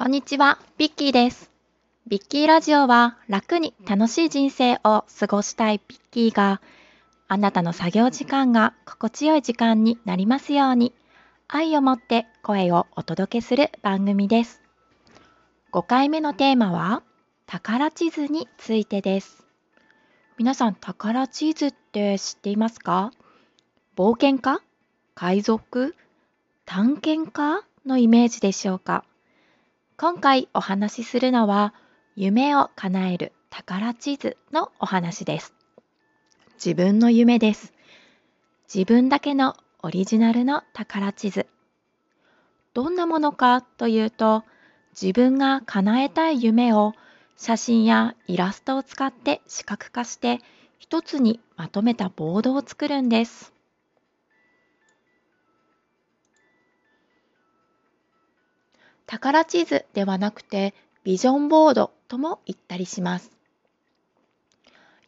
こんにちは、ビッキーです。ビッキーラジオは楽に楽しい人生を過ごしたいビッキーがあなたの作業時間が心地よい時間になりますように愛を持って声をお届けする番組です。5回目のテーマは宝地図についてです。皆さん宝地図って知っていますか？冒険家？海賊？探検家？のイメージでしょうか？今回お話しするのは夢を叶える宝地図のお話です。自分の夢です。自分だけのオリジナルの宝地図。どんなものかというと、自分が叶えたい夢を写真やイラストを使って視覚化して一つにまとめたボードを作るんです。宝地図ではなくてビジョンボードとも言ったりします。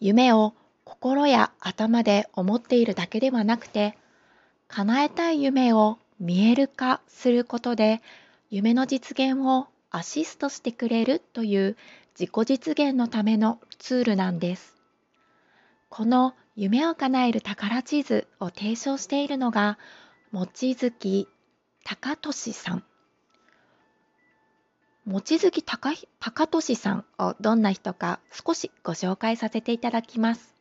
夢を心や頭で思っているだけではなくて、叶えたい夢を見える化することで、夢の実現をアシストしてくれるという自己実現のためのツールなんです。この夢を叶える宝地図を提唱しているのが、望月隆俊さん。望月隆俊さんをどんな人か少しご紹介させていただきます。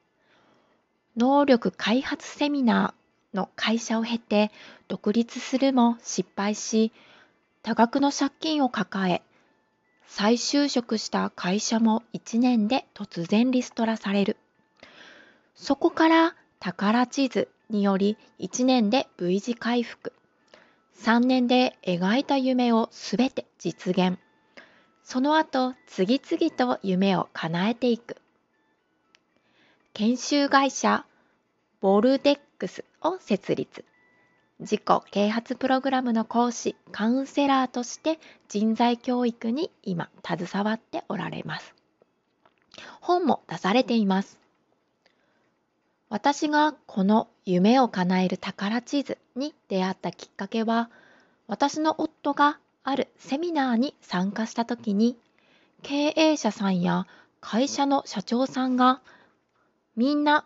能力開発セミナーの会社を経て独立するも失敗し、多額の借金を抱え、再就職した会社も1年で突然リストラされる。そこから宝地図により1年で V 字回復。3年で描いた夢をすべて実現。その後、次々と夢を叶えていく。研修会社、ボルデックスを設立。自己啓発プログラムの講師、カウンセラーとして人材教育に今携わっておられます。本も出されています。私がこの夢を叶える宝地図に出会ったきっかけは、私の夫があるセミナーに参加した時に経営者さんや会社の社長さんがみんな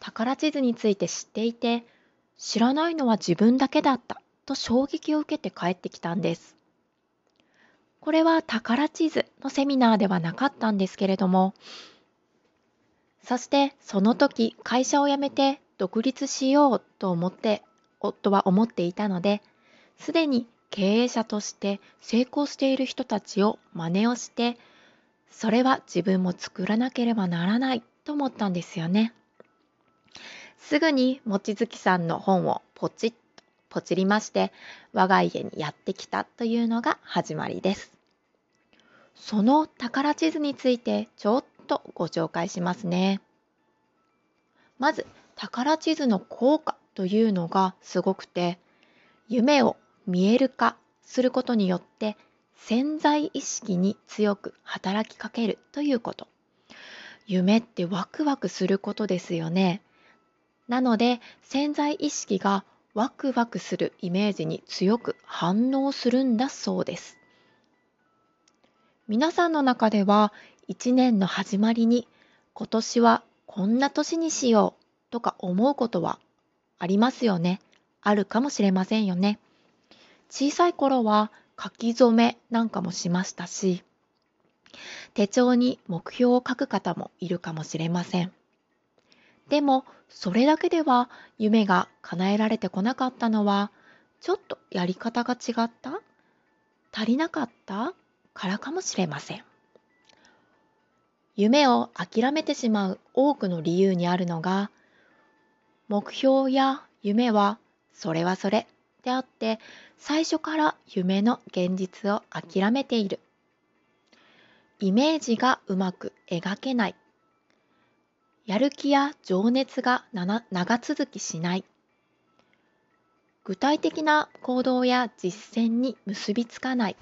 宝地図について知っていて知らないのは自分だけだったと衝撃を受けて帰ってきたんです。これは宝地図のセミナーではなかったんですけれどもそしてその時会社を辞めて独立しようと思って夫は思っていたのですでに経営者として成功している人たちを真似をしてそれは自分も作らなければならないと思ったんですよね。すぐに望月さんの本をポチッとポチりまして我が家にやってきたというのが始まりです。その宝地図についてちょっとご紹介しますね。まず宝地図の効果というのがすごくて夢を見える化することによって潜在意識に強く働きかけるということ。夢ってワクワクすることですよね。なので潜在意識がワクワクするイメージに強く反応するんだそうです。皆さんの中では一年の始まりに今年はこんな年にしようとか思うことはありますよね？あるかもしれませんよね。小さい頃は書き初めなんかもしましたし、手帳に目標を書く方もいるかもしれません。でも、それだけでは夢が叶えられてこなかったのは、ちょっとやり方が違った？足りなかった？からかもしれません。夢を諦めてしまう多くの理由にあるのが、目標や夢はそれはそれであって、最初から夢の現実を諦めている。イメージがうまく描けない。やる気や情熱が長続きしない。具体的な行動や実践に結びつかない。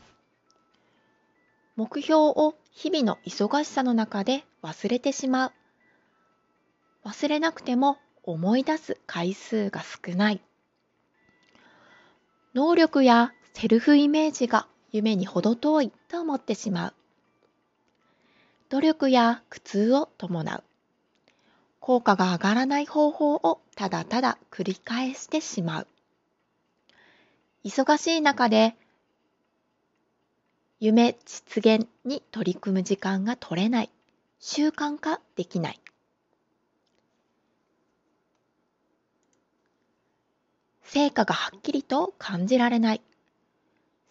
目標を日々の忙しさの中で忘れてしまう。忘れなくても思い出す回数が少ない。能力やセルフイメージが夢に程遠いと思ってしまう。努力や苦痛を伴う。効果が上がらない方法をただただ繰り返してしまう。忙しい中で夢実現に取り組む時間が取れない。習慣化できない。成果がはっきりと感じられない。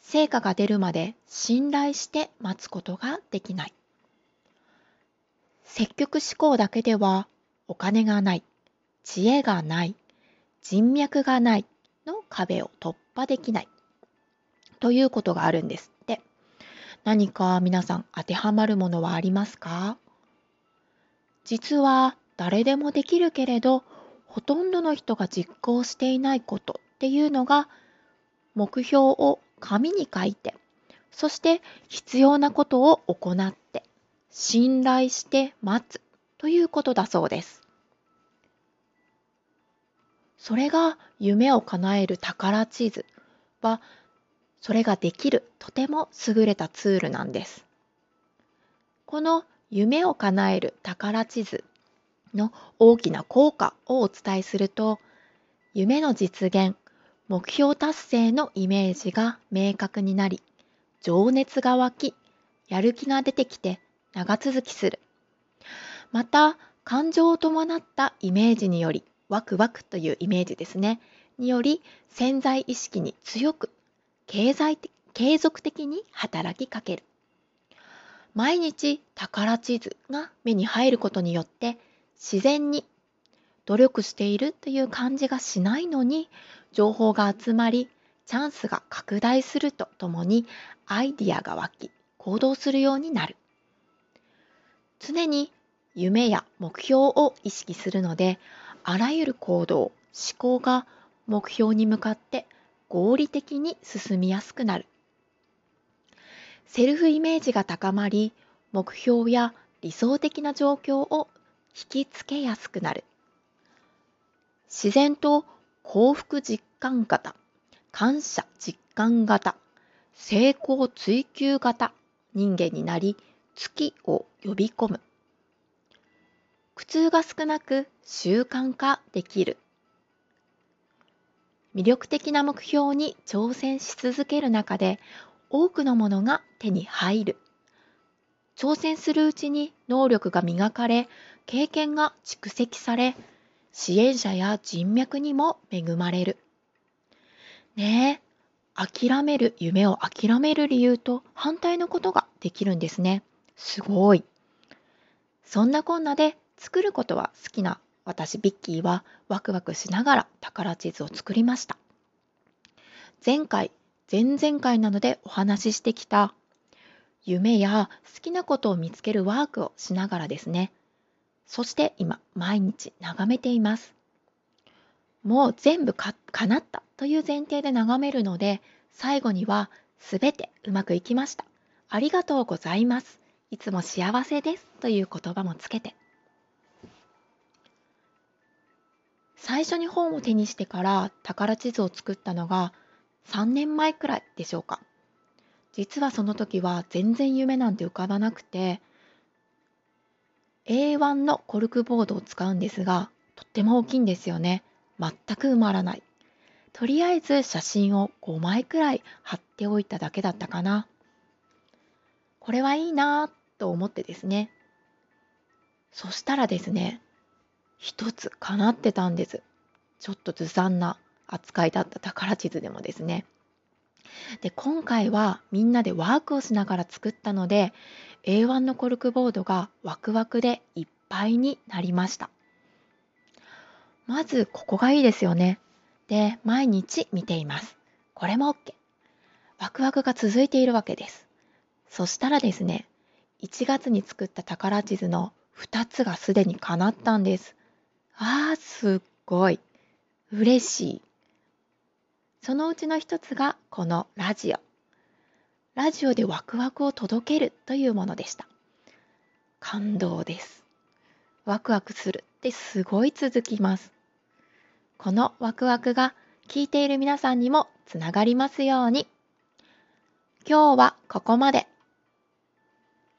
成果が出るまで信頼して待つことができない。積極思考だけではお金がない、知恵がない、人脈がないの壁を突破できないということがあるんですって。何か皆さん当てはまるものはありますか？実は誰でもできるけれどほとんどの人が実行していないことっていうのが目標を紙に書いてそして必要なことを行って信頼して待つということだそうです。それが夢を叶える宝地図はそれができるとても優れたツールなんです。この夢を叶える宝地図の大きな効果をお伝えすると夢の実現目標達成のイメージが明確になり情熱が湧きやる気が出てきて長続きする。また感情を伴ったイメージによりワクワクというイメージですね。により潜在意識に強く経済継続的に働きかける。毎日宝地図が目に入ることによって自然に努力しているという感じがしないのに情報が集まりチャンスが拡大するとともにアイディアが湧き行動するようになる。常に夢や目標を意識するのであらゆる行動思考が目標に向かって合理的に進みやすくなる。セルフイメージが高まり目標や理想的な状況を引きつけやすくなる。自然と幸福実感型感謝実感型成功追求型人間になり月を呼び込む。苦痛が少なく習慣化できる。魅力的な目標に挑戦し続ける中で多くのものが手に入る。挑戦するうちに能力が磨かれ、経験が蓄積され、支援者や人脈にも恵まれる。ねえ、諦める、夢を諦める理由と反対のことができるんですね。すごい。そんなこんなで作ることは好きな私ビッキーはワクワクしながら宝地図を作りました。前回前々回なのでお話ししてきた夢や好きなことを見つけるワークをしながらですね。そして今、毎日眺めています。もう全部か叶ったという前提で眺めるので、最後には全てうまくいきました。ありがとうございます。いつも幸せですという言葉もつけて。最初に本を手にしてから宝地図を作ったのが3年前くらいでしょうか。実はその時は全然夢なんて浮かばなくて A1 のコルクボードを使うんですがとっても大きいんですよね。全く埋まらない。とりあえず写真を5枚くらい貼っておいただけだったかな。これはいいなと思ってですね。そしたらですね、一つ叶ってたんです。ちょっとずさんな扱いだった宝地図でもですね。で今回はみんなでワークをしながら作ったので A1 のコルクボードがワクワクでいっぱいになりました。まずここがいいですよね。で毎日見ています。これも OK ワクワクが続いているわけです。そしたらですね1月に作った宝地図の2つがすでに叶ったんです。あーすっごい。嬉しい。そのうちの一つがこのラジオ。ラジオでワクワクを届けるというものでした。感動です。ワクワクするってすごい続きます。このワクワクが聞いている皆さんにもつながりますように。今日はここまで。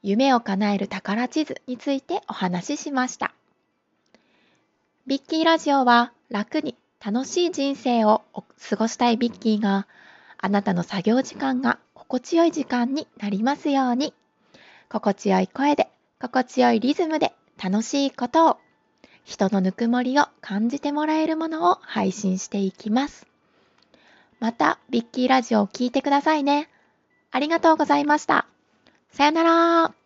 夢を叶える宝地図についてお話ししました。ビッキーラジオは楽に楽しい人生を過ごしたいビッキーがあなたの作業時間が心地よい時間になりますように心地よい声で心地よいリズムで楽しいことを人のぬくもりを感じてもらえるものを配信していきます。また、ビッキーラジオを聴いてくださいね。ありがとうございました。さよなら